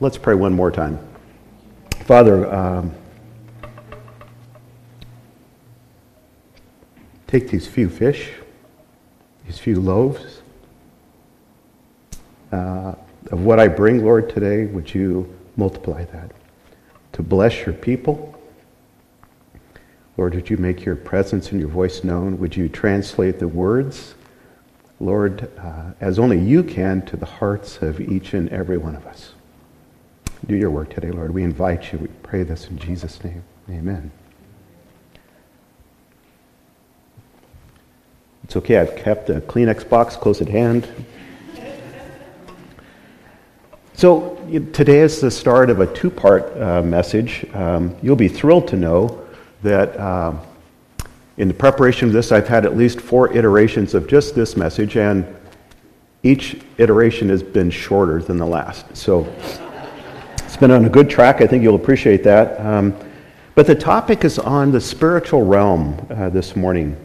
Let's pray one more time. Father, um, take these few fish, these few loaves, uh, of what I bring, Lord, today. Would you multiply that to bless your people? Lord, would you make your presence and your voice known? Would you translate the words, Lord, uh, as only you can, to the hearts of each and every one of us? Do your work today, Lord. We invite you. We pray this in Jesus' name. Amen. It's okay. I've kept a Kleenex box close at hand. So, today is the start of a two part uh, message. Um, you'll be thrilled to know that uh, in the preparation of this, I've had at least four iterations of just this message, and each iteration has been shorter than the last. So, it's been on a good track. I think you'll appreciate that. Um, but the topic is on the spiritual realm uh, this morning.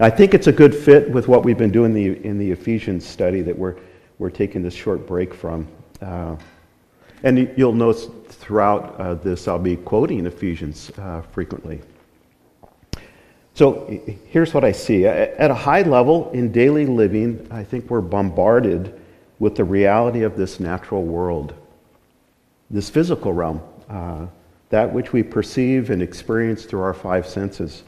I think it's a good fit with what we've been doing in the, in the Ephesians study that we're, we're taking this short break from. Uh, and you'll notice throughout uh, this, I'll be quoting Ephesians uh, frequently. So here's what I see. At a high level in daily living, I think we're bombarded with the reality of this natural world this physical realm, uh, that which we perceive and experience through our five senses.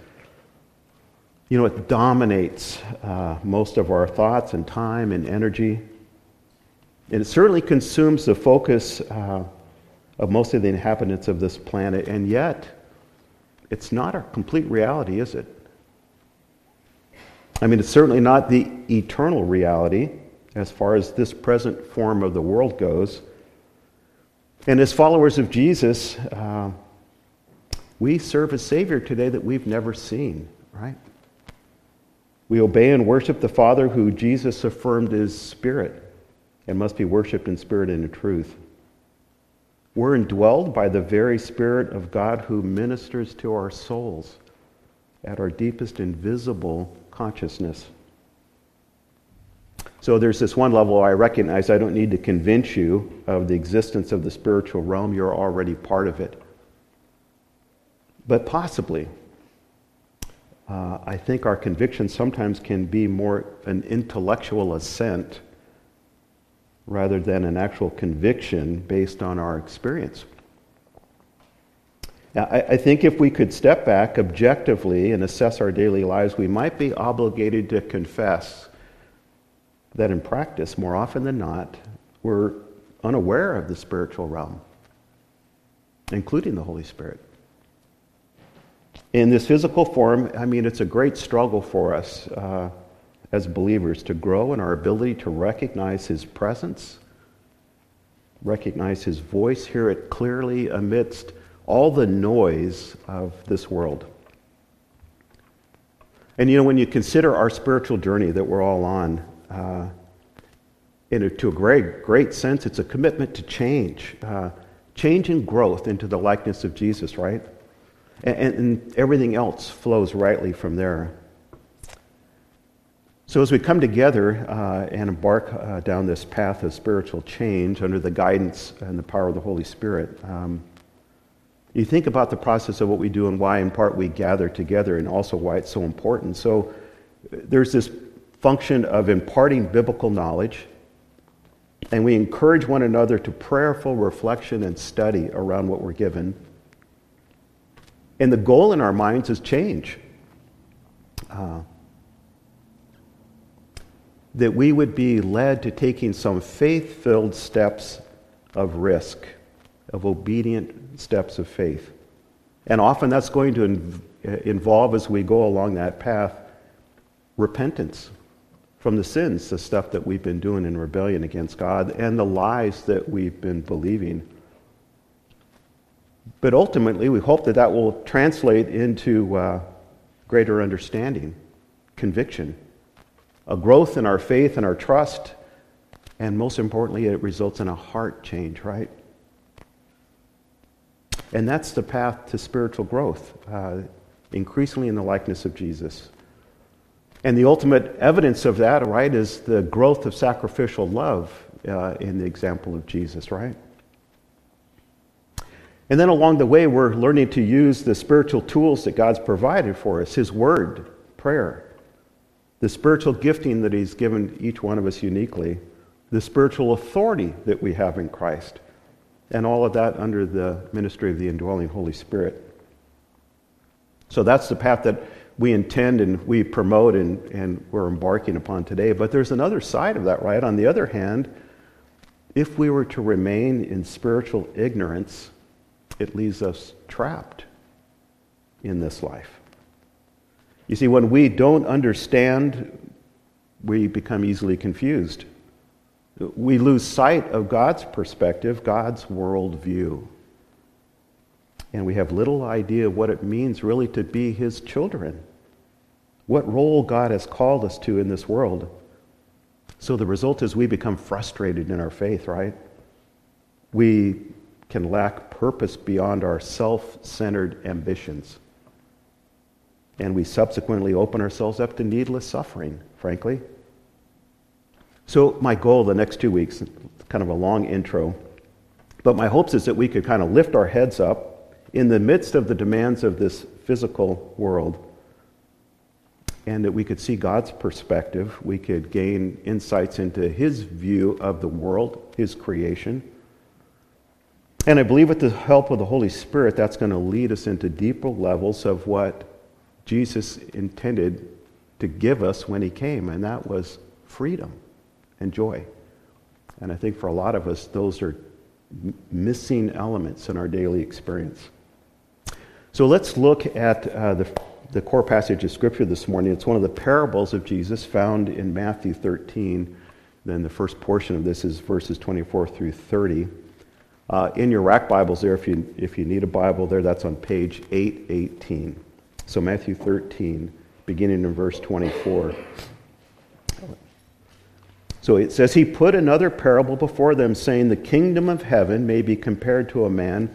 You know, it dominates uh, most of our thoughts and time and energy. And it certainly consumes the focus uh, of most of the inhabitants of this planet, and yet it's not our complete reality, is it? I mean, it's certainly not the eternal reality as far as this present form of the world goes. And as followers of Jesus, uh, we serve a Savior today that we've never seen, right? We obey and worship the Father who Jesus affirmed is Spirit and must be worshiped in spirit and in truth. We're indwelled by the very Spirit of God who ministers to our souls at our deepest invisible consciousness. So there's this one level I recognize I don't need to convince you of the existence of the spiritual realm. You're already part of it. But possibly, uh, I think our conviction sometimes can be more an intellectual assent rather than an actual conviction based on our experience. Now, I, I think if we could step back objectively and assess our daily lives, we might be obligated to confess that in practice, more often than not, we're unaware of the spiritual realm, including the Holy Spirit. In this physical form, I mean, it's a great struggle for us uh, as believers to grow in our ability to recognize His presence, recognize His voice, hear it clearly amidst all the noise of this world. And you know, when you consider our spiritual journey that we're all on, uh, in a, to a great, great sense, it's a commitment to change, uh, change and growth into the likeness of Jesus, right? And, and everything else flows rightly from there. So, as we come together uh, and embark uh, down this path of spiritual change under the guidance and the power of the Holy Spirit, um, you think about the process of what we do and why, in part, we gather together, and also why it's so important. So, there's this function of imparting biblical knowledge, and we encourage one another to prayerful reflection and study around what we're given. And the goal in our minds is change. Uh, that we would be led to taking some faith filled steps of risk, of obedient steps of faith. And often that's going to inv- involve, as we go along that path, repentance from the sins, the stuff that we've been doing in rebellion against God, and the lies that we've been believing. But ultimately, we hope that that will translate into uh, greater understanding, conviction, a growth in our faith and our trust, and most importantly, it results in a heart change, right? And that's the path to spiritual growth, uh, increasingly in the likeness of Jesus. And the ultimate evidence of that, right, is the growth of sacrificial love uh, in the example of Jesus, right? And then along the way, we're learning to use the spiritual tools that God's provided for us His Word, prayer, the spiritual gifting that He's given each one of us uniquely, the spiritual authority that we have in Christ, and all of that under the ministry of the indwelling Holy Spirit. So that's the path that we intend and we promote and, and we're embarking upon today. But there's another side of that, right? On the other hand, if we were to remain in spiritual ignorance, it leaves us trapped in this life. You see, when we don't understand, we become easily confused. We lose sight of God's perspective, God's worldview. And we have little idea what it means really to be His children, what role God has called us to in this world. So the result is we become frustrated in our faith, right? We can lack purpose beyond our self centered ambitions. And we subsequently open ourselves up to needless suffering, frankly. So, my goal the next two weeks, kind of a long intro, but my hopes is that we could kind of lift our heads up in the midst of the demands of this physical world and that we could see God's perspective. We could gain insights into His view of the world, His creation, and I believe with the help of the Holy Spirit, that's going to lead us into deeper levels of what Jesus intended to give us when he came, and that was freedom and joy. And I think for a lot of us, those are missing elements in our daily experience. So let's look at uh, the, the core passage of Scripture this morning. It's one of the parables of Jesus found in Matthew 13. Then the first portion of this is verses 24 through 30. Uh, in your rack Bibles there, if you, if you need a Bible there, that's on page 818. So Matthew 13, beginning in verse 24. So it says, He put another parable before them, saying, The kingdom of heaven may be compared to a man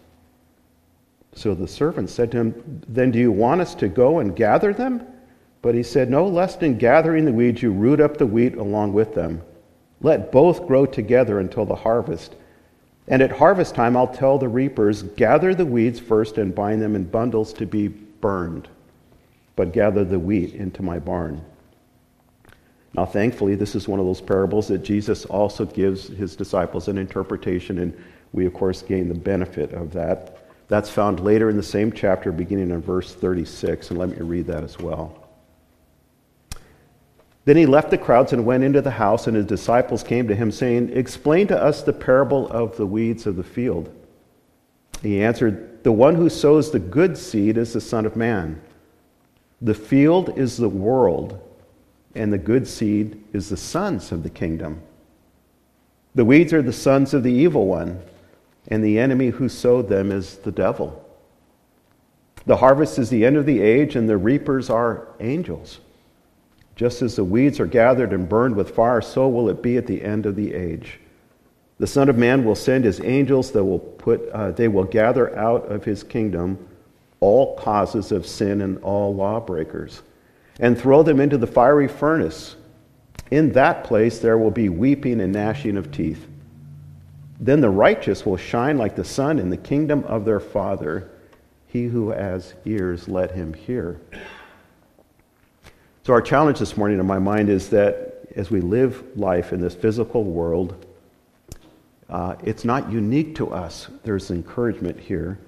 So the servants said to him, Then do you want us to go and gather them? But he said, No, lest in gathering the weeds you root up the wheat along with them. Let both grow together until the harvest. And at harvest time, I'll tell the reapers, gather the weeds first and bind them in bundles to be burned, but gather the wheat into my barn. Now, thankfully, this is one of those parables that Jesus also gives his disciples an interpretation, and we, of course, gain the benefit of that. That's found later in the same chapter, beginning in verse 36, and let me read that as well. Then he left the crowds and went into the house, and his disciples came to him, saying, Explain to us the parable of the weeds of the field. He answered, The one who sows the good seed is the Son of Man. The field is the world, and the good seed is the sons of the kingdom. The weeds are the sons of the evil one, and the enemy who sowed them is the devil. The harvest is the end of the age, and the reapers are angels. Just as the weeds are gathered and burned with fire, so will it be at the end of the age. The Son of Man will send his angels that will put, uh, they will gather out of his kingdom all causes of sin and all lawbreakers, and throw them into the fiery furnace. In that place there will be weeping and gnashing of teeth. Then the righteous will shine like the sun in the kingdom of their Father. He who has ears, let him hear. So, our challenge this morning in my mind is that as we live life in this physical world, uh, it's not unique to us. There's encouragement here.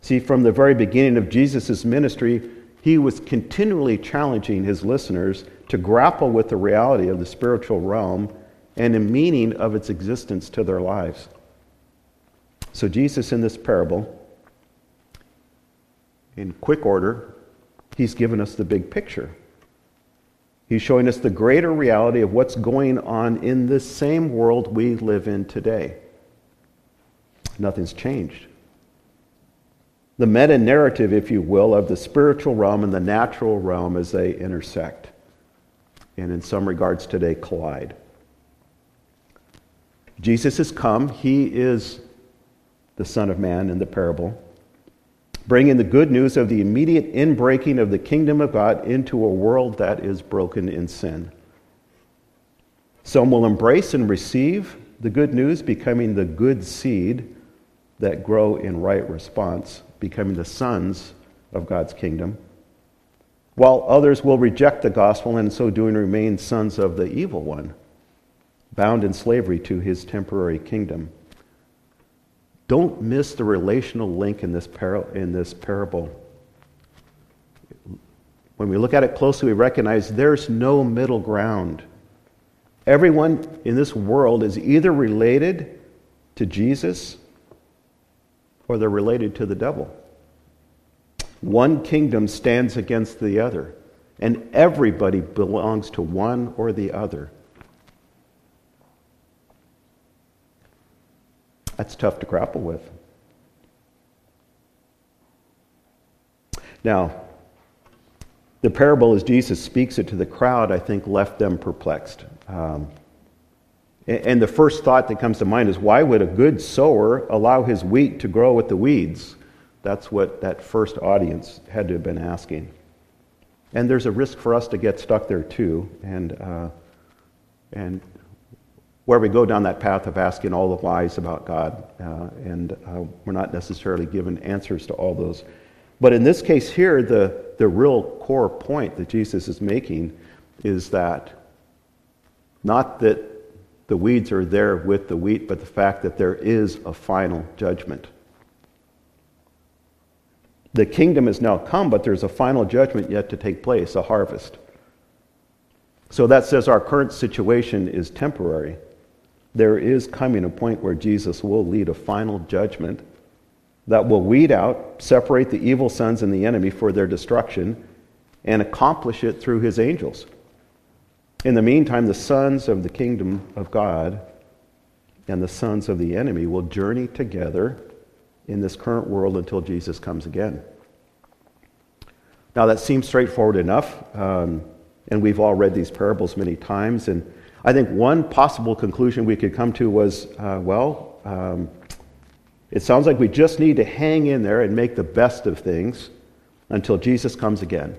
See, from the very beginning of Jesus' ministry, he was continually challenging his listeners to grapple with the reality of the spiritual realm and the meaning of its existence to their lives. So, Jesus, in this parable, in quick order, he's given us the big picture. He's showing us the greater reality of what's going on in this same world we live in today. Nothing's changed. the meta narrative, if you will, of the spiritual realm and the natural realm as they intersect, and in some regards today collide. Jesus has come, he is the Son of Man in the parable, bringing the good news of the immediate inbreaking of the kingdom of God into a world that is broken in sin. Some will embrace and receive the good news, becoming the good seed that grow in right response becoming the sons of God's kingdom, while others will reject the gospel and in so doing remain sons of the evil one, bound in slavery to his temporary kingdom. Don't miss the relational link in this, par- in this parable. When we look at it closely, we recognize there's no middle ground. Everyone in this world is either related to Jesus or they're related to the devil. One kingdom stands against the other, and everybody belongs to one or the other. That's tough to grapple with. Now, the parable, as Jesus speaks it to the crowd, I think left them perplexed. Um, and the first thought that comes to mind is why would a good sower allow his wheat to grow with the weeds? That's what that first audience had to have been asking. And there's a risk for us to get stuck there too. And, uh, and where we go down that path of asking all the whys about God, uh, and uh, we're not necessarily given answers to all those. But in this case here, the, the real core point that Jesus is making is that not that the weeds are there with the wheat, but the fact that there is a final judgment. The kingdom has now come, but there's a final judgment yet to take place, a harvest. So that says our current situation is temporary. There is coming a point where Jesus will lead a final judgment that will weed out, separate the evil sons and the enemy for their destruction, and accomplish it through his angels. In the meantime, the sons of the kingdom of God and the sons of the enemy will journey together in this current world until Jesus comes again. Now, that seems straightforward enough, um, and we've all read these parables many times. And I think one possible conclusion we could come to was uh, well, um, it sounds like we just need to hang in there and make the best of things until Jesus comes again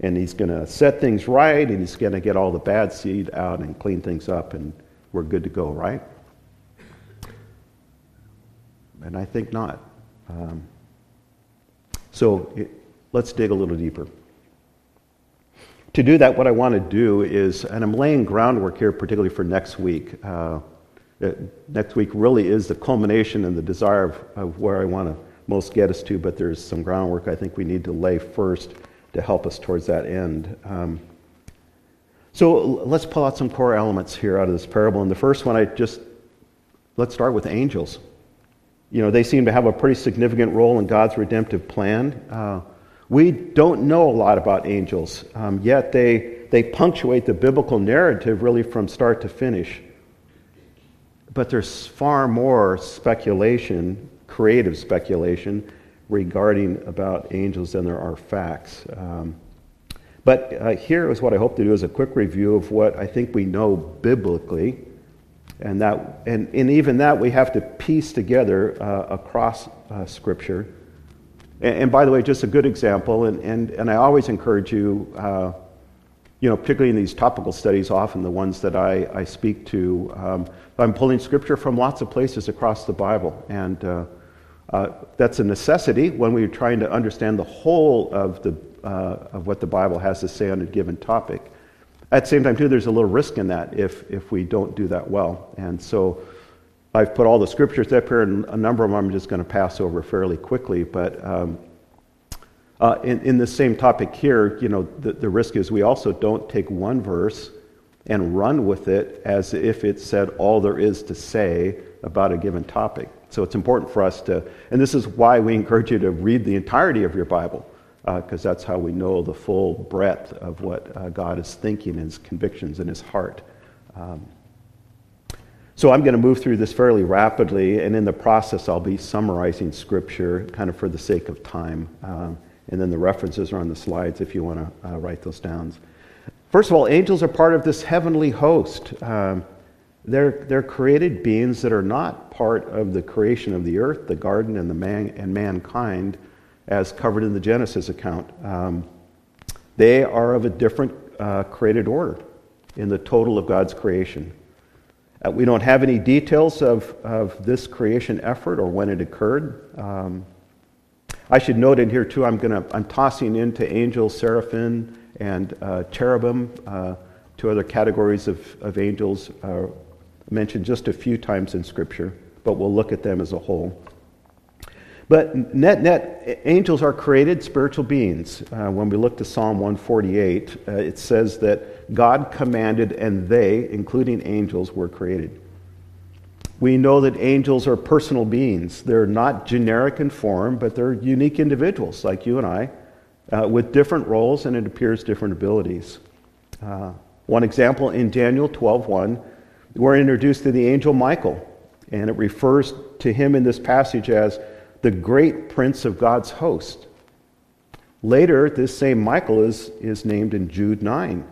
and he's going to set things right and he's going to get all the bad seed out and clean things up and we're good to go, right? And I think not. Um, so it, let's dig a little deeper. To do that, what I want to do is, and I'm laying groundwork here, particularly for next week. Uh, next week really is the culmination and the desire of, of where I want to most get us to, but there's some groundwork I think we need to lay first to help us towards that end. Um, so let's pull out some core elements here out of this parable. And the first one, I just let's start with angels. You know, they seem to have a pretty significant role in God's redemptive plan. Uh, we don't know a lot about angels, um, yet they, they punctuate the biblical narrative really from start to finish. But there's far more speculation, creative speculation, regarding about angels than there are facts. Um, but uh, here is what I hope to do is a quick review of what I think we know biblically, and that, and, and even that we have to piece together uh, across uh, Scripture. And, and, by the way, just a good example, and, and, and I always encourage you, uh, you know, particularly in these topical studies, often the ones that I, I speak to, um, I'm pulling Scripture from lots of places across the Bible, and uh, uh, that's a necessity when we're trying to understand the whole of, the, uh, of what the Bible has to say on a given topic. At the same time, too, there's a little risk in that if, if we don't do that well. And so I've put all the scriptures up here, and a number of them I'm just going to pass over fairly quickly. But um, uh, in, in the same topic here, you know, the, the risk is we also don't take one verse and run with it as if it said all there is to say about a given topic. So it's important for us to, and this is why we encourage you to read the entirety of your Bible, because uh, that's how we know the full breadth of what uh, God is thinking, his convictions in his heart. Um, So I'm going to move through this fairly rapidly, and in the process, I'll be summarizing Scripture kind of for the sake of time. Um, and then the references are on the slides if you want to uh, write those down. First of all, angels are part of this heavenly host. Um, they're, they're created beings that are not part of the creation of the earth, the garden, and, the man, and mankind as covered in the Genesis account. Um, they are of a different uh, created order in the total of God's creation. Uh, we don't have any details of, of this creation effort or when it occurred. Um, I should note in here too, I'm, gonna, I'm tossing into angels, seraphim, and uh, cherubim, uh, two other categories of, of angels uh, mentioned just a few times in Scripture, but we'll look at them as a whole. But net, net, angels are created spiritual beings. Uh, when we look to Psalm 148, uh, it says that God commanded and they, including angels, were created. We know that angels are personal beings. They're not generic in form, but they're unique individuals like you and I, uh, with different roles and it appears different abilities. Uh, one example in Daniel 12:1, we're introduced to the angel Michael, and it refers to him in this passage as the great prince of God's host. Later, this same Michael is, is named in Jude 9.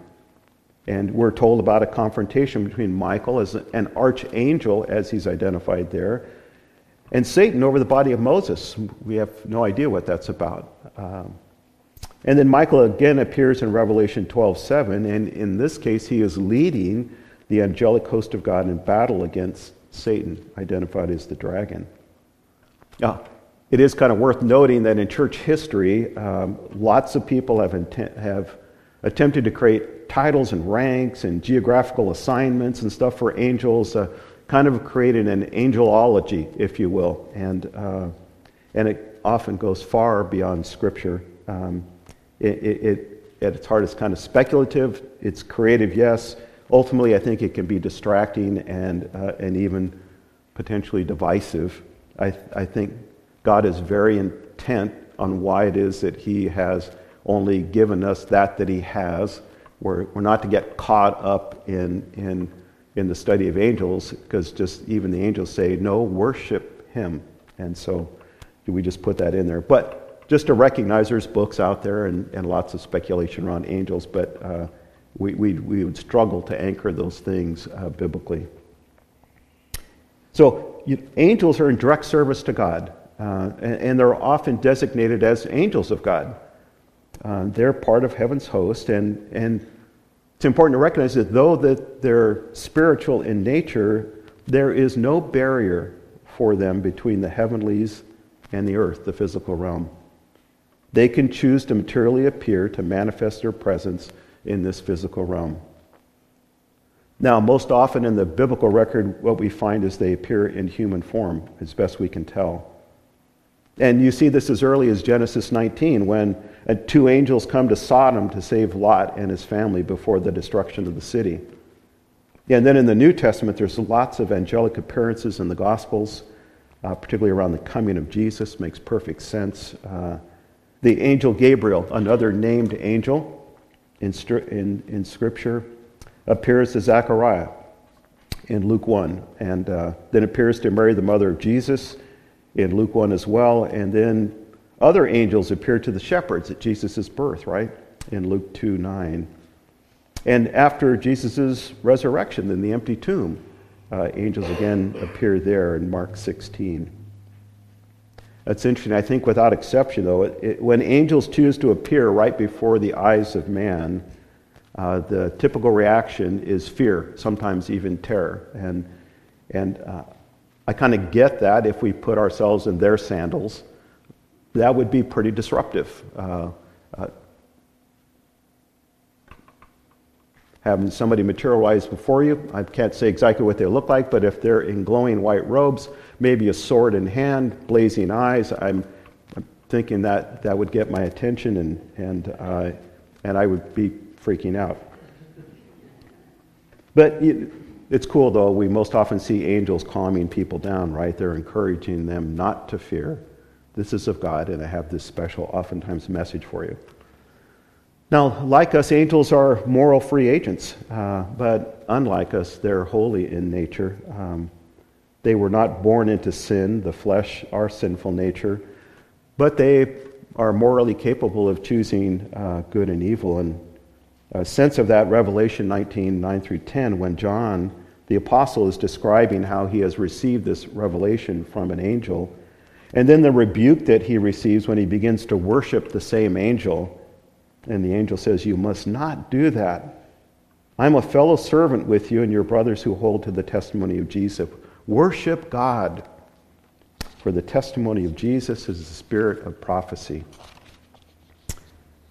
And we're told about a confrontation between Michael as an archangel, as he's identified there, and Satan over the body of Moses. We have no idea what that's about. Um, and then Michael again appears in Revelation 12:7, and in this case, he is leading the angelic host of God in battle against Satan, identified as the dragon. Now, it is kind of worth noting that in church history, um, lots of people have, intent, have attempted to create titles and ranks and geographical assignments and stuff for angels, uh, kind of created an angelology, if you will. And, uh, and it often goes far beyond Scripture. Um, it, it, it, at its heart, it's kind of speculative, it's creative, yes. Ultimately, I think it can be distracting and, uh, and even potentially divisive. I, I think God is very intent on why it is that He has only given us that that He has. We're, we're not to get caught up in, in, in the study of angels, because just even the angels say, no, worship Him. And so we just put that in there. But just to recognize there's books out there and, and lots of speculation around angels, but uh, we, we, we would struggle to anchor those things uh, biblically. So, you, angels are in direct service to God. Uh, and, and, they're often designated as angels of God. Uh, they're part of heaven's host, and, and it's important to recognize that though that they're spiritual in nature, there is no barrier for them between the heavenlies and the earth, the physical realm. They can choose to materially appear to manifest their presence in this physical realm. Now, most often in the biblical record, what we find is they appear in human form, as best we can tell. And you see this as early as Genesis 19 when uh, two angels come to Sodom to save Lot and his family before the destruction of the city. And then in the New Testament, there's lots of angelic appearances in the Gospels, uh, particularly around the coming of Jesus. Makes perfect sense. Uh, the angel Gabriel, another named angel in, in, in Scripture, appears to Zechariah in Luke 1, and uh, then appears to Mary, the mother of Jesus in Luke 1 as well. And then other angels appeared to the shepherds at Jesus' birth, right? In Luke 2 9. And after Jesus' resurrection in the empty tomb, uh, angels again appear there in Mark 16. That's interesting. I think without exception, though, it, it, when angels choose to appear right before the eyes of man, uh, the typical reaction is fear, sometimes even terror. And, and uh, I kind of get that if we put ourselves in their sandals. That would be pretty disruptive. Uh, uh, having somebody materialize before you, I can't say exactly what they look like, but if they're in glowing white robes, maybe a sword in hand, blazing eyes, I'm, I'm thinking that that would get my attention and, and, uh, and I would be freaking out. But you, it's cool, though. We most often see angels calming people down, right? They're encouraging them not to fear. This is of God, and I have this special, oftentimes, message for you. Now, like us, angels are moral free agents, uh, but unlike us, they're holy in nature. Um, they were not born into sin, the flesh, our sinful nature, but they are morally capable of choosing uh, good and evil. And a sense of that, Revelation 19 9 through 10, when John, the apostle, is describing how he has received this revelation from an angel, and then the rebuke that he receives when he begins to worship the same angel and the angel says, You must not do that. I'm a fellow servant with you and your brothers who hold to the testimony of Jesus. Worship God, for the testimony of Jesus is the spirit of prophecy.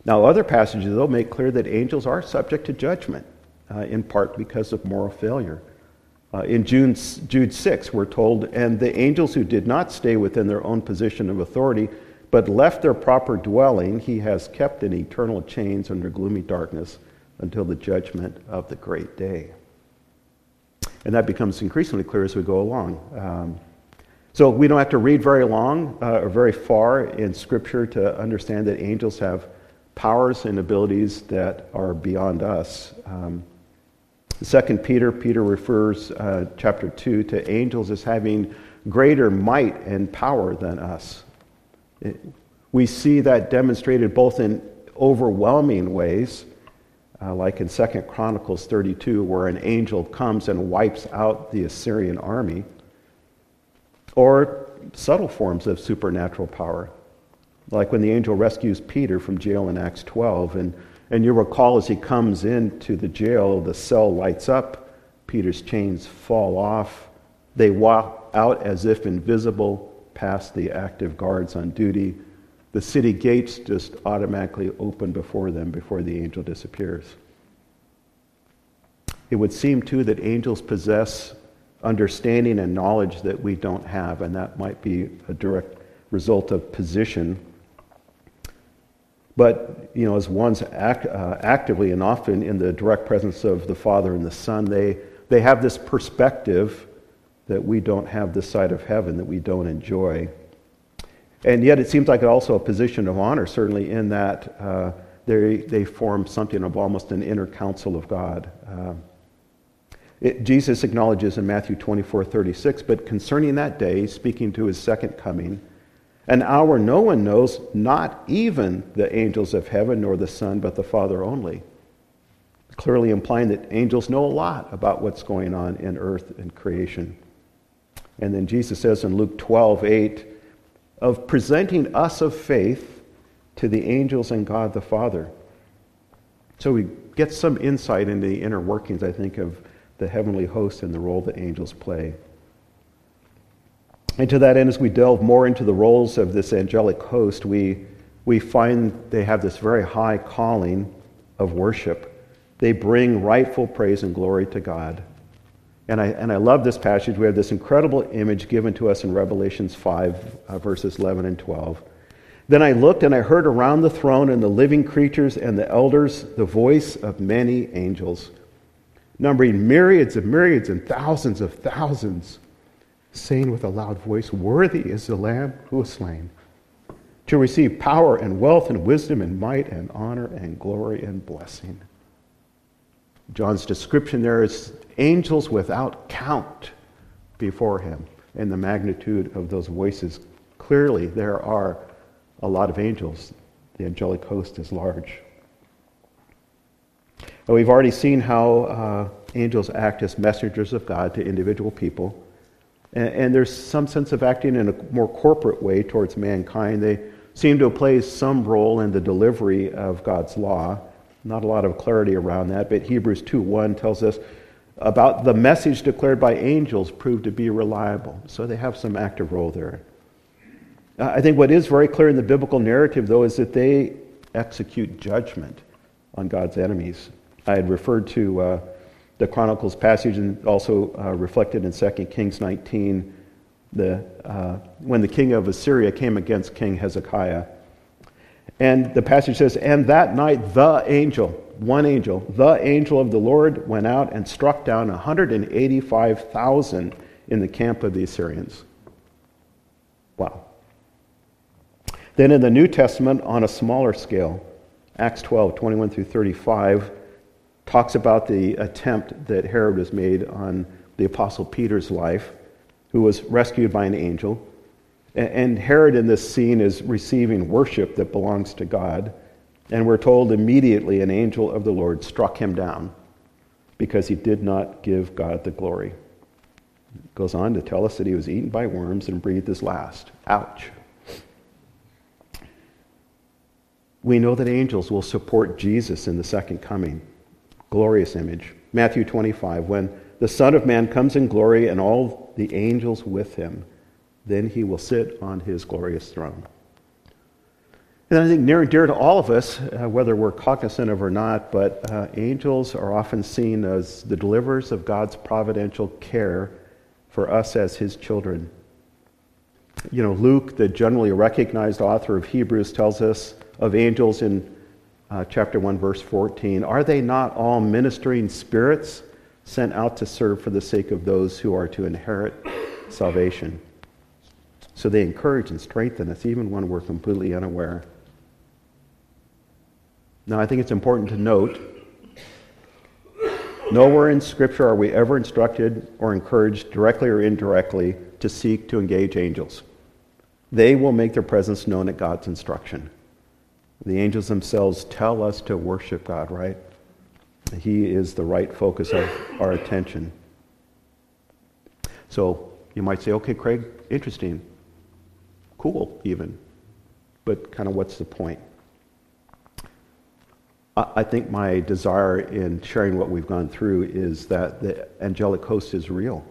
Now, other passages, though, make clear that angels are subject to judgment, uh, in part because of moral failure. Uh, in Jude, Jude 6, we're told, and the angels who did not stay within their own position of authority but left their proper dwelling, he has kept in eternal chains under gloomy darkness until the judgment of the great day. And that becomes increasingly clear as we go along. Um, so we don't have to read very long uh, or very far in Scripture to understand that angels have powers and abilities that are beyond us. Um, Second Peter, Peter refers, uh, chapter 2, to angels as having greater might and power than us. We see that demonstrated both in overwhelming ways, uh, like in Second Chronicles 32, where an angel comes and wipes out the Assyrian army, or subtle forms of supernatural power, like when the angel rescues Peter from jail in Acts 12. And, and you recall as he comes into the jail, the cell lights up, Peter's chains fall off, they walk out as if invisible past the active guards on duty. The city gates just automatically open before them before the angel disappears. It would seem, too, that angels possess understanding and knowledge that we don't have, and that might be a direct result of position. But, you know, as one's act, uh, actively and often in the direct presence of the Father and the Son, they, they have this perspective that we don't have this side of heaven, that we don't enjoy. And yet it seems like also a position of honor, certainly in that uh, they, they form something of almost an inner council of God. Uh, it, Jesus acknowledges in Matthew 24 36, but concerning that day, speaking to his second coming, an hour no one knows, not even the angels of heaven nor the Son, but the Father only. Clearly implying that angels know a lot about what's going on in earth and creation. And then Jesus says in Luke 12, 8, of presenting us of faith to the angels and God the Father. So we get some insight into the inner workings, I think, of the heavenly host and the role that angels play. And to that end, as we delve more into the roles of this angelic host, we, we find they have this very high calling of worship. They bring rightful praise and glory to God. And I, and I love this passage. We have this incredible image given to us in Revelations 5, uh, verses 11 and 12. Then I looked and I heard around the throne and the living creatures and the elders the voice of many angels, numbering myriads of myriads and thousands of thousands, saying with a loud voice, Worthy is the Lamb who was slain to receive power and wealth and wisdom and might and honor and glory and blessing. John's description there is angels without count before him and the magnitude of those voices. Clearly, there are a lot of angels. The angelic host is large. And we've already seen how uh, angels act as messengers of God to individual people. And, and, there's some sense of acting in a more corporate way towards mankind. They seem to play some role in the delivery of God's law. Not a lot of clarity around that, but Hebrews 2:1 tells us about the message declared by angels proved to be reliable. So they have some active role there. Uh, I think what is very clear in the biblical narrative, though, is that they execute judgment on God's enemies. I had referred to uh, the Chronicles passage and also uh, reflected in 2 Kings 19, the, uh, when the king of Assyria came against King Hezekiah. And the passage says, And that night the angel, one angel, the angel of the Lord went out and struck down 185,000 in the camp of the Assyrians. Wow. Then in the New Testament, on a smaller scale, Acts 12, 21 through 35, talks about the attempt that Herod has made on the Apostle Peter's life, who was rescued by an angel. And Herod in this scene is receiving worship that belongs to God. And we're told immediately an angel of the Lord struck him down because he did not give God the glory. It goes on to tell us that he was eaten by worms and breathed his last. Ouch. We know that angels will support Jesus in the second coming. Glorious image. Matthew 25, when the Son of Man comes in glory and all the angels with him, then he will sit on his glorious throne. And I think near and dear to all of us, uh, whether we're cognizant of or not, but uh, angels are often seen as the deliverers of God's providential care for us as his children. You know, Luke, the generally recognized author of Hebrews, tells us of angels in uh, chapter 1, verse 14 Are they not all ministering spirits sent out to serve for the sake of those who are to inherit salvation? So they encourage and strengthen us even when we're completely unaware. Now, I think it's important to note nowhere in Scripture are we ever instructed or encouraged, directly or indirectly, to seek to engage angels. They will make their presence known at God's instruction. The angels themselves tell us to worship God, right? He is the right focus of our attention. So you might say, okay, Craig, interesting. Cool, even. But kind of what's the point? I think my desire in sharing what we've gone through is that the angelic host is real.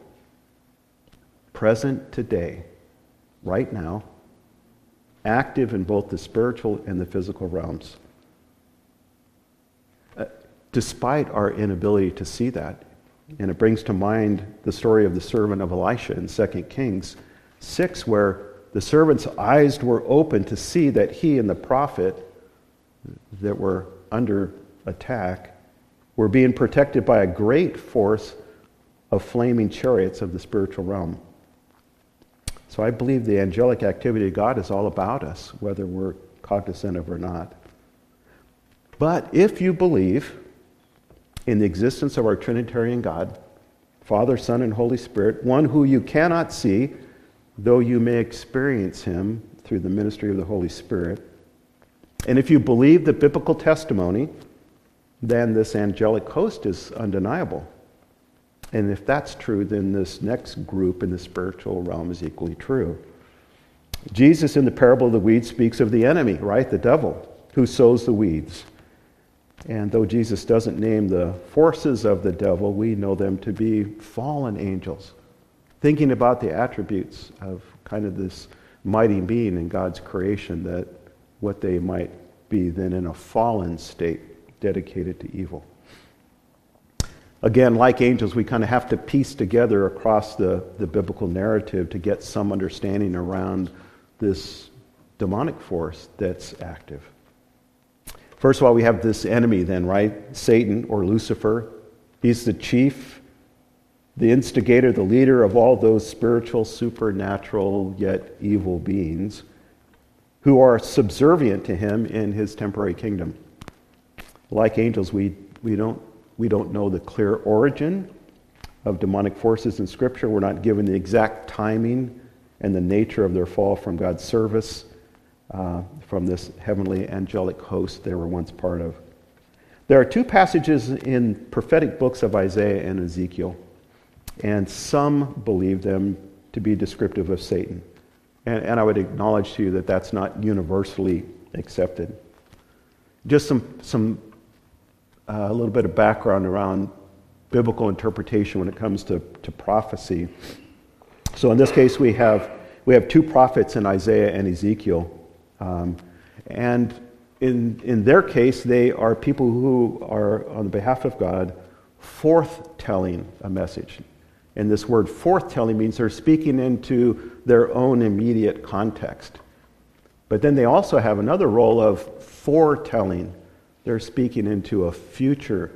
Present today, right now, active in both the spiritual and the physical realms. Uh, despite our inability to see that, and it brings to mind the story of the servant of Elisha in 2 Kings 6, where the servant's eyes were open to see that he and the prophet that were under attack were being protected by a great force of flaming chariots of the spiritual realm. So I believe the angelic activity of God is all about us, whether we're cognizant of it or not. But if you believe in the existence of our Trinitarian God, Father, Son, and Holy Spirit, one who you cannot see, though you may experience him through the ministry of the Holy Spirit, and if you believe the biblical testimony, then this angelic host is undeniable. And if that's true, then this next group in the spiritual realm is equally true. Jesus in the parable of the weeds speaks of the enemy, right? The devil, who sows the weeds. And though Jesus doesn't name the forces of the devil, we know them to be fallen angels. Thinking about the attributes of kind of this mighty being in God's creation that what they might be then in a fallen state dedicated to evil. Again, like angels, we kind of have to piece together across the, the biblical narrative to get some understanding around this demonic force that's active. First of all, we have this enemy, then, right? Satan or Lucifer. He's the chief, the instigator, the leader of all those spiritual, supernatural, yet evil beings who are subservient to him in his temporary kingdom. Like angels, we, we, don't, we don't know the clear origin of demonic forces in Scripture. We're not given the exact timing and the nature of their fall from God's service, uh, from this heavenly angelic host they were once part of. There are two passages in prophetic books of Isaiah and Ezekiel, and some believe them to be descriptive of Satan. And, and I would acknowledge to you that that's not universally accepted. Just some, some uh, a little bit of background around biblical interpretation when it comes to, to prophecy. So in this case, we have, we have two prophets in Isaiah and Ezekiel. Um, and in, in their case, they are people who are, on behalf of God, forth telling a message. And this word forthtelling means they're speaking into their own immediate context. But then they also have another role of foretelling. They're speaking into a future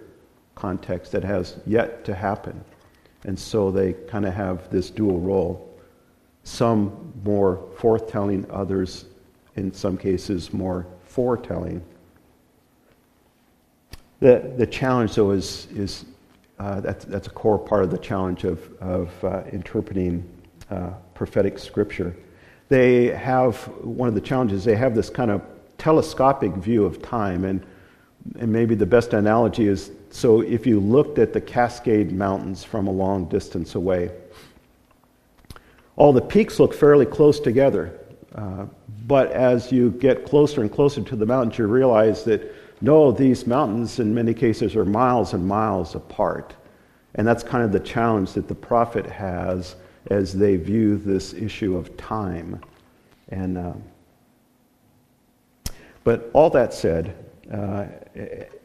context that has yet to happen. And so they kind of have this dual role. Some more forthtelling, others, in some cases, more foretelling. The, the challenge, though, is, is uh, that's, that's a core part of the challenge of, of uh, interpreting uh, prophetic scripture. They have, one of the challenges, they have this kind of telescopic view of time. And, and maybe the best analogy is so if you looked at the Cascade Mountains from a long distance away, all the peaks look fairly close together. Uh, but as you get closer and closer to the mountains, you realize that no, these mountains in many cases are miles and miles apart. And that's kind of the challenge that the prophet has as they view this issue of time. And, uh, but all that said, uh,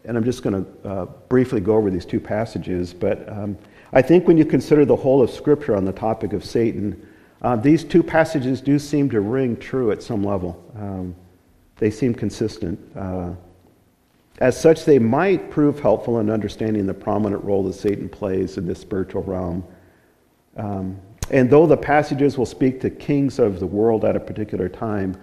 and I'm just going to uh, briefly go over these two passages, but um, I think when you consider the whole of Scripture on the topic of Satan, uh, these two passages do seem to ring true at some level. Um, they seem consistent. Uh, as such, they might prove helpful in understanding the prominent role that Satan plays in this spiritual realm. Um, and though the passages will speak to kings of the world at a particular time,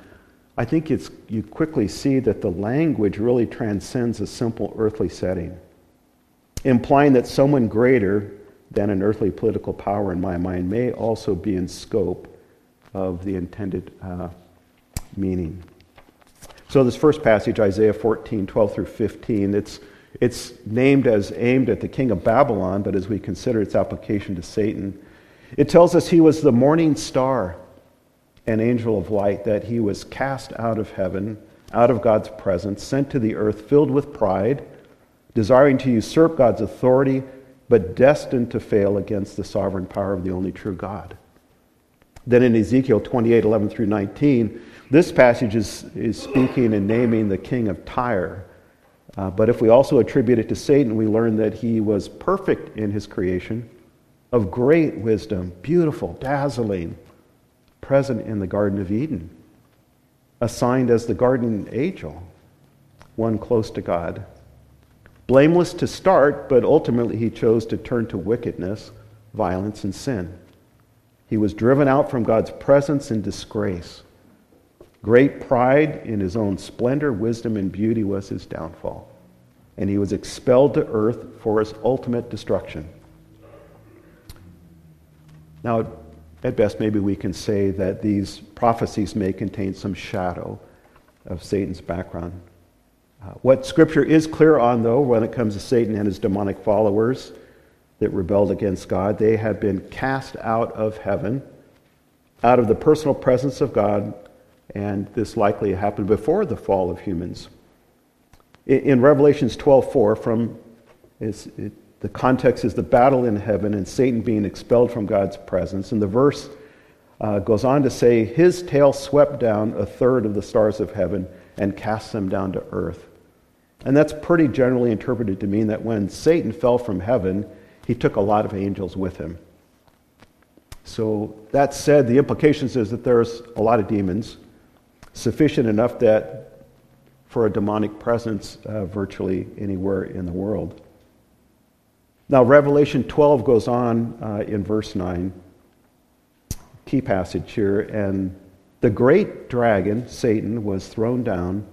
I think you quickly see that the language really transcends a simple earthly setting, implying that someone greater than an earthly political power, in my mind, may also be in scope of the intended uh, meaning. So, this first passage, Isaiah 14, 12 through 15, it's, it's named as aimed at the king of Babylon, but as we consider its application to Satan, it tells us he was the morning star an angel of light, that he was cast out of heaven, out of God's presence, sent to the earth, filled with pride, desiring to usurp God's authority, but destined to fail against the sovereign power of the only true God. Then in Ezekiel 28 11 through 19, this passage is, is speaking and naming the king of Tyre. Uh, but if we also attribute it to Satan, we learn that he was perfect in his creation, of great wisdom, beautiful, dazzling, present in the Garden of Eden, assigned as the guardian angel, one close to God. Blameless to start, but ultimately he chose to turn to wickedness, violence, and sin. He was driven out from God's presence in disgrace. Great pride in his own splendor, wisdom, and beauty was his downfall. And he was expelled to earth for his ultimate destruction. Now, at best, maybe we can say that these prophecies may contain some shadow of Satan's background. Uh, what Scripture is clear on, though, when it comes to Satan and his demonic followers that rebelled against God, they have been cast out of heaven, out of the personal presence of God, and this likely happened before the fall of humans. In, in Revelations 12:4, from it, the context is the battle in heaven and Satan being expelled from God's presence. And the verse uh, goes on to say, His tail swept down a third of the stars of heaven and cast them down to earth. And that's pretty generally interpreted to mean that when Satan fell from heaven, he took a lot of angels with him. So, that said, the implications is that there's a lot of demons, sufficient enough that for a demonic presence uh, virtually anywhere in the world. Now, Revelation 12 goes on uh, in verse 9, key passage here, and the great dragon, Satan, was thrown down,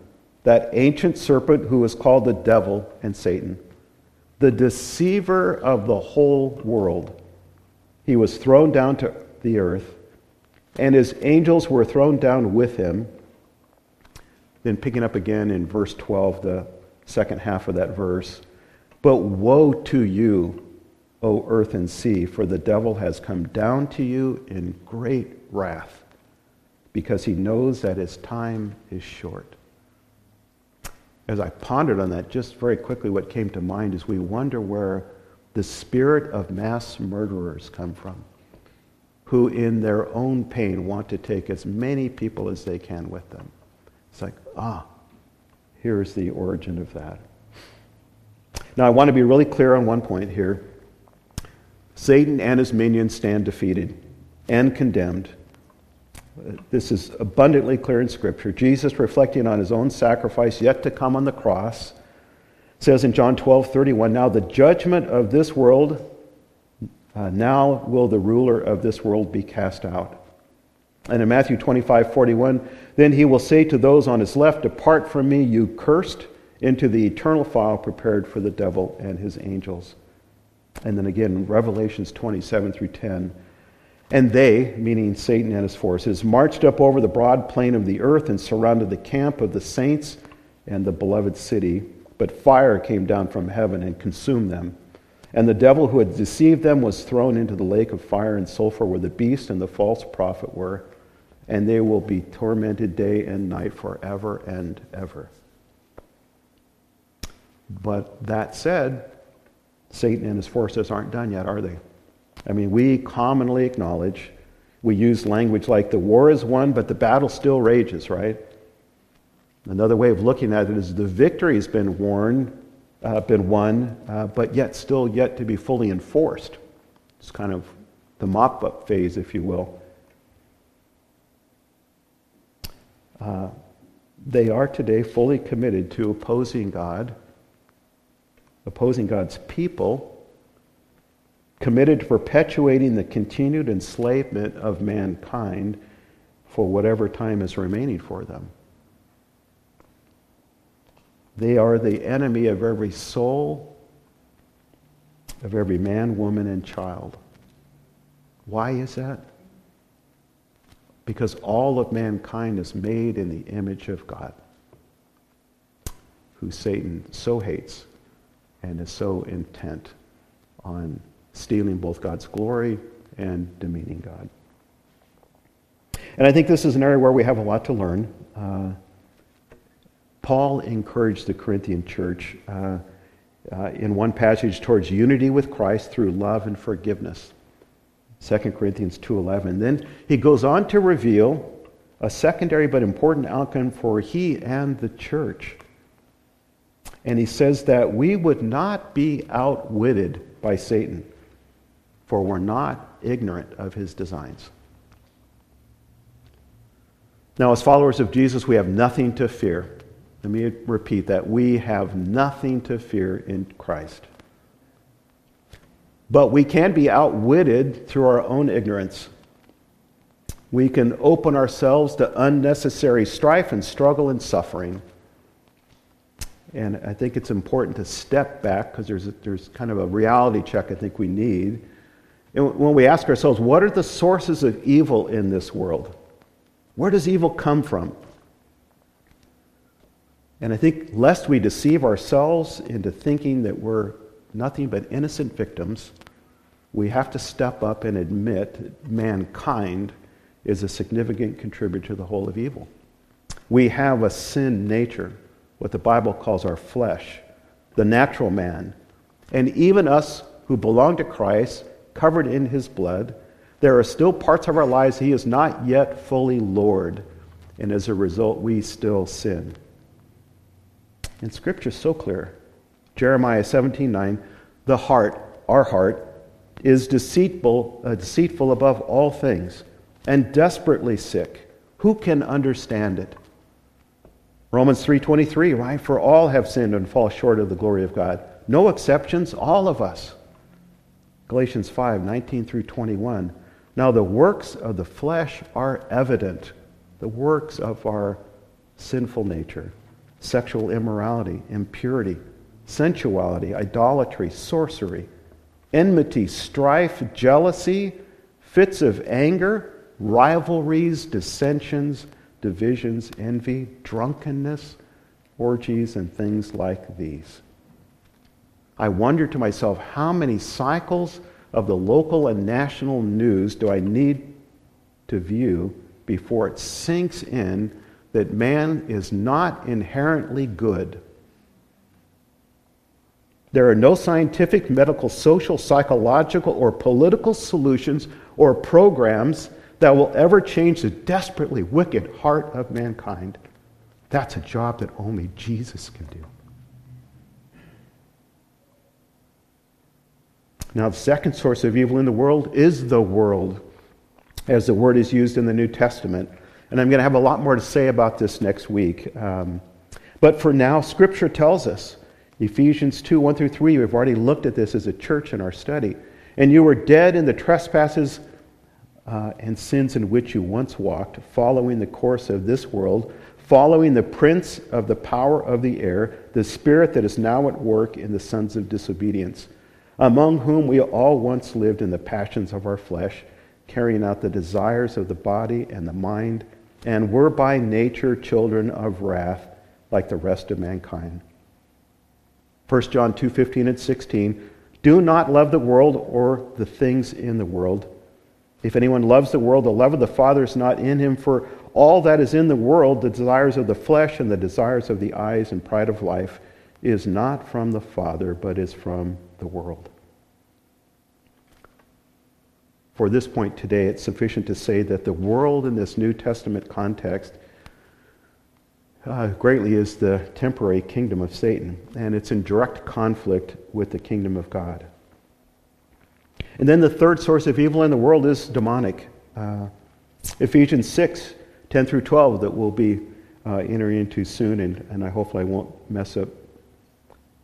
that ancient serpent who is called the devil and Satan, the deceiver of the whole world. He was thrown down to the earth, and his angels were thrown down with him. Then, picking up again in verse 12, the second half of that verse. But woe to you, O earth and sea, for the devil has come down to you in great wrath, because he knows that his time is short. As I pondered on that, just very quickly, what came to mind is we wonder where the spirit of mass murderers come from, who in their own pain want to take as many people as they can with them. It's like, ah, here's the origin of that. Now, I want to be really clear on one point here. Satan and his minions stand defeated and condemned. This is abundantly clear in Scripture. Jesus, reflecting on his own sacrifice yet to come on the cross, says in John 12 31, Now the judgment of this world, uh, now will the ruler of this world be cast out. And in Matthew 25 41, then he will say to those on his left, Depart from me, you cursed into the eternal fire prepared for the devil and his angels. And then again, Revelations 27 through 10. And they, meaning Satan and his forces, marched up over the broad plain of the earth and surrounded the camp of the saints and the beloved city. But fire came down from heaven and consumed them. And the devil who had deceived them was thrown into the lake of fire and sulfur where the beast and the false prophet were. And they will be tormented day and night forever and ever. But that said, Satan and his forces aren't done yet, are they? I mean, we commonly acknowledge, we use language like the war is won, but the battle still rages, right? Another way of looking at it is the victory has been won, uh, been won, uh, but yet still yet to be fully enforced. It's kind of the mop up phase, if you will. Uh, they are today fully committed to opposing God, opposing God's people, committed to perpetuating the continued enslavement of mankind for whatever time is remaining for them. They are the enemy of every soul, of every man, woman, and child. Why is that? Because all of mankind is made in the image of God, who Satan so hates and is so intent on stealing both God's glory and demeaning God. And I think this is an area where we have a lot to learn. Uh, Paul encouraged the Corinthian church uh, uh, in one passage towards unity with Christ through love and forgiveness. 2 Corinthians 2:11. Then he goes on to reveal a secondary but important outcome for he and the church. And he says that we would not be outwitted by Satan for we're not ignorant of his designs. Now, as followers of Jesus, we have nothing to fear. Let me repeat that. We have nothing to fear in Christ. But we can be outwitted through our own ignorance. We can open ourselves to unnecessary strife and struggle and suffering. And I think it's important to step back because there's, there's kind of a reality check I think we need and when we ask ourselves, what are the sources of evil in this world? Where does evil come from? And I think, lest we deceive ourselves into thinking that we're nothing but innocent victims, we have to step up and admit that mankind is a significant contributor to the whole of evil. We have a sin nature, what the Bible calls our flesh, the natural man. And even us who belong to Christ covered in his blood. There are still parts of our lives he is not yet fully Lord, and as a result, we still sin. And Scripture is so clear. Jeremiah 17 9, the heart, our heart, is deceitful, uh, deceitful above all things and desperately sick. Who can understand it? Romans 3:23, right? For all have sinned and fall short of the glory of God. No exceptions, all of us. Galatians 5:19 through 21. Now, the works of the flesh are evident, the works of our sinful nature sexual immorality, impurity, sensuality, idolatry, sorcery, enmity, strife, jealousy, fits of anger, rivalries, dissensions, divisions, envy, drunkenness, orgies, and things like these. I wonder to myself, how many cycles of the local and national news do I need to view before it sinks in that man is not inherently good? There are no scientific, medical, social, psychological, or political solutions or programs that will ever change the desperately wicked heart of mankind. That's a job that only Jesus can do. Now, the second source of evil in the world is the world, as the word is used in the New Testament. And I'm going to have a lot more to say about this next week. Um, but for now, Scripture tells us Ephesians 2 1 through 3, we've already looked at this as a church in our study. And you were dead in the trespasses uh, and sins in which you once walked, following the course of this world following the prince of the power of the air, the spirit that is now at work in the sons of disobedience, among whom we all once lived in the passions of our flesh, carrying out the desires of the body and the mind, and were by nature children of wrath, like the rest of mankind. 1 John 2:15 and 16 Do not love the world or the things in the world. If anyone loves the world, the love of the Father is not in him, for all that is in the world, the desires of the flesh and the desires of the eyes and pride of life, is not from the Father, but is from the world. For this point today, it's sufficient to say that the world in this New Testament context uh, greatly is the temporary kingdom of Satan, and it's in direct conflict with the kingdom of God. And then the third source of evil in the world is demonic. Uh, Ephesians 6 10 through 12, that we'll be uh, entering into soon, and, and I hopefully won't mess up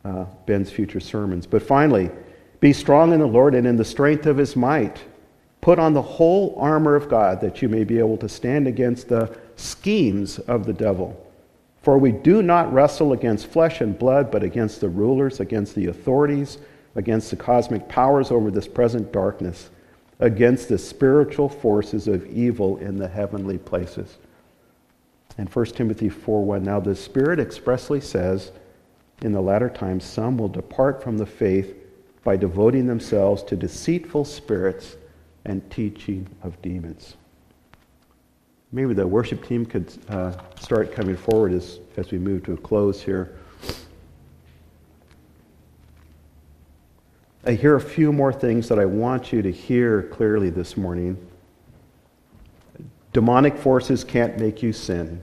uh, Ben's future sermons. But finally, be strong in the Lord and in the strength of his might. Put on the whole armor of God that you may be able to stand against the schemes of the devil. For we do not wrestle against flesh and blood, but against the rulers, against the authorities, against the cosmic powers over this present darkness, against the spiritual forces of evil in the heavenly places. And 1 Timothy 4:1 Now the Spirit expressly says, in the latter times some will depart from the faith by devoting themselves to deceitful spirits and teaching of demons. Maybe the worship team could uh, start coming forward as, as we move to a close here. I hear a few more things that I want you to hear clearly this morning. Demonic forces can't make you sin.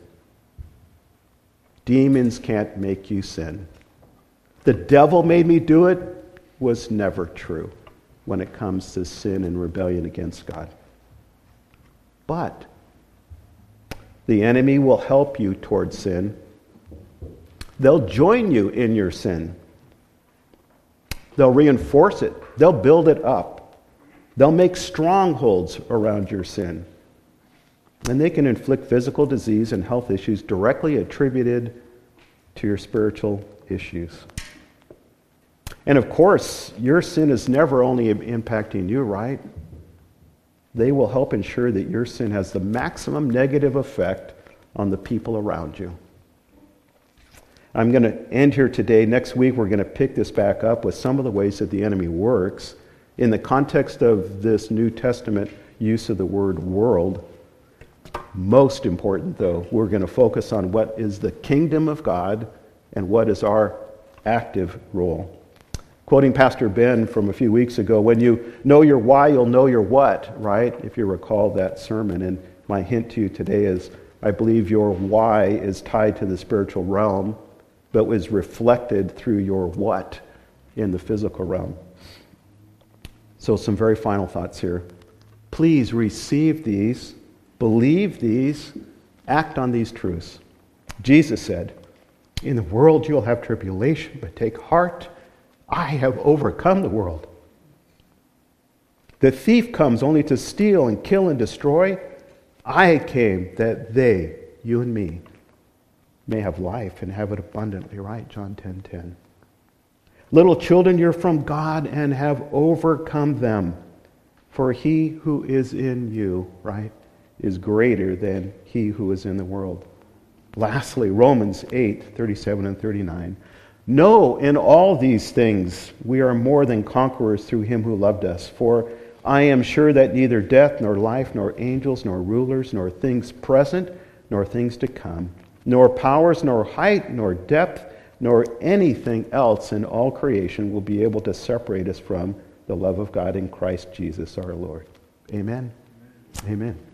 Demons can't make you sin. The devil made me do it was never true when it comes to sin and rebellion against God. But the enemy will help you toward sin. They'll join you in your sin. They'll reinforce it. They'll build it up. They'll make strongholds around your sin. And they can inflict physical disease and health issues directly attributed to your spiritual issues. And of course, your sin is never only impacting you, right? They will help ensure that your sin has the maximum negative effect on the people around you. I'm going to end here today. Next week, we're going to pick this back up with some of the ways that the enemy works in the context of this New Testament use of the word world. Most important, though, we're going to focus on what is the kingdom of God and what is our active role. Quoting Pastor Ben from a few weeks ago, when you know your why, you'll know your what, right? If you recall that sermon. And my hint to you today is I believe your why is tied to the spiritual realm, but was reflected through your what in the physical realm. So, some very final thoughts here. Please receive these, believe these, act on these truths. Jesus said, In the world you'll have tribulation, but take heart. I have overcome the world. The thief comes only to steal and kill and destroy. I came that they, you and me, may have life and have it abundantly, right? John 10 10. Little children, you're from God and have overcome them. For he who is in you, right, is greater than he who is in the world. Lastly, Romans 8 37 and 39. No, in all these things we are more than conquerors through him who loved us. For I am sure that neither death, nor life, nor angels, nor rulers, nor things present, nor things to come, nor powers, nor height, nor depth, nor anything else in all creation will be able to separate us from the love of God in Christ Jesus our Lord. Amen. Amen.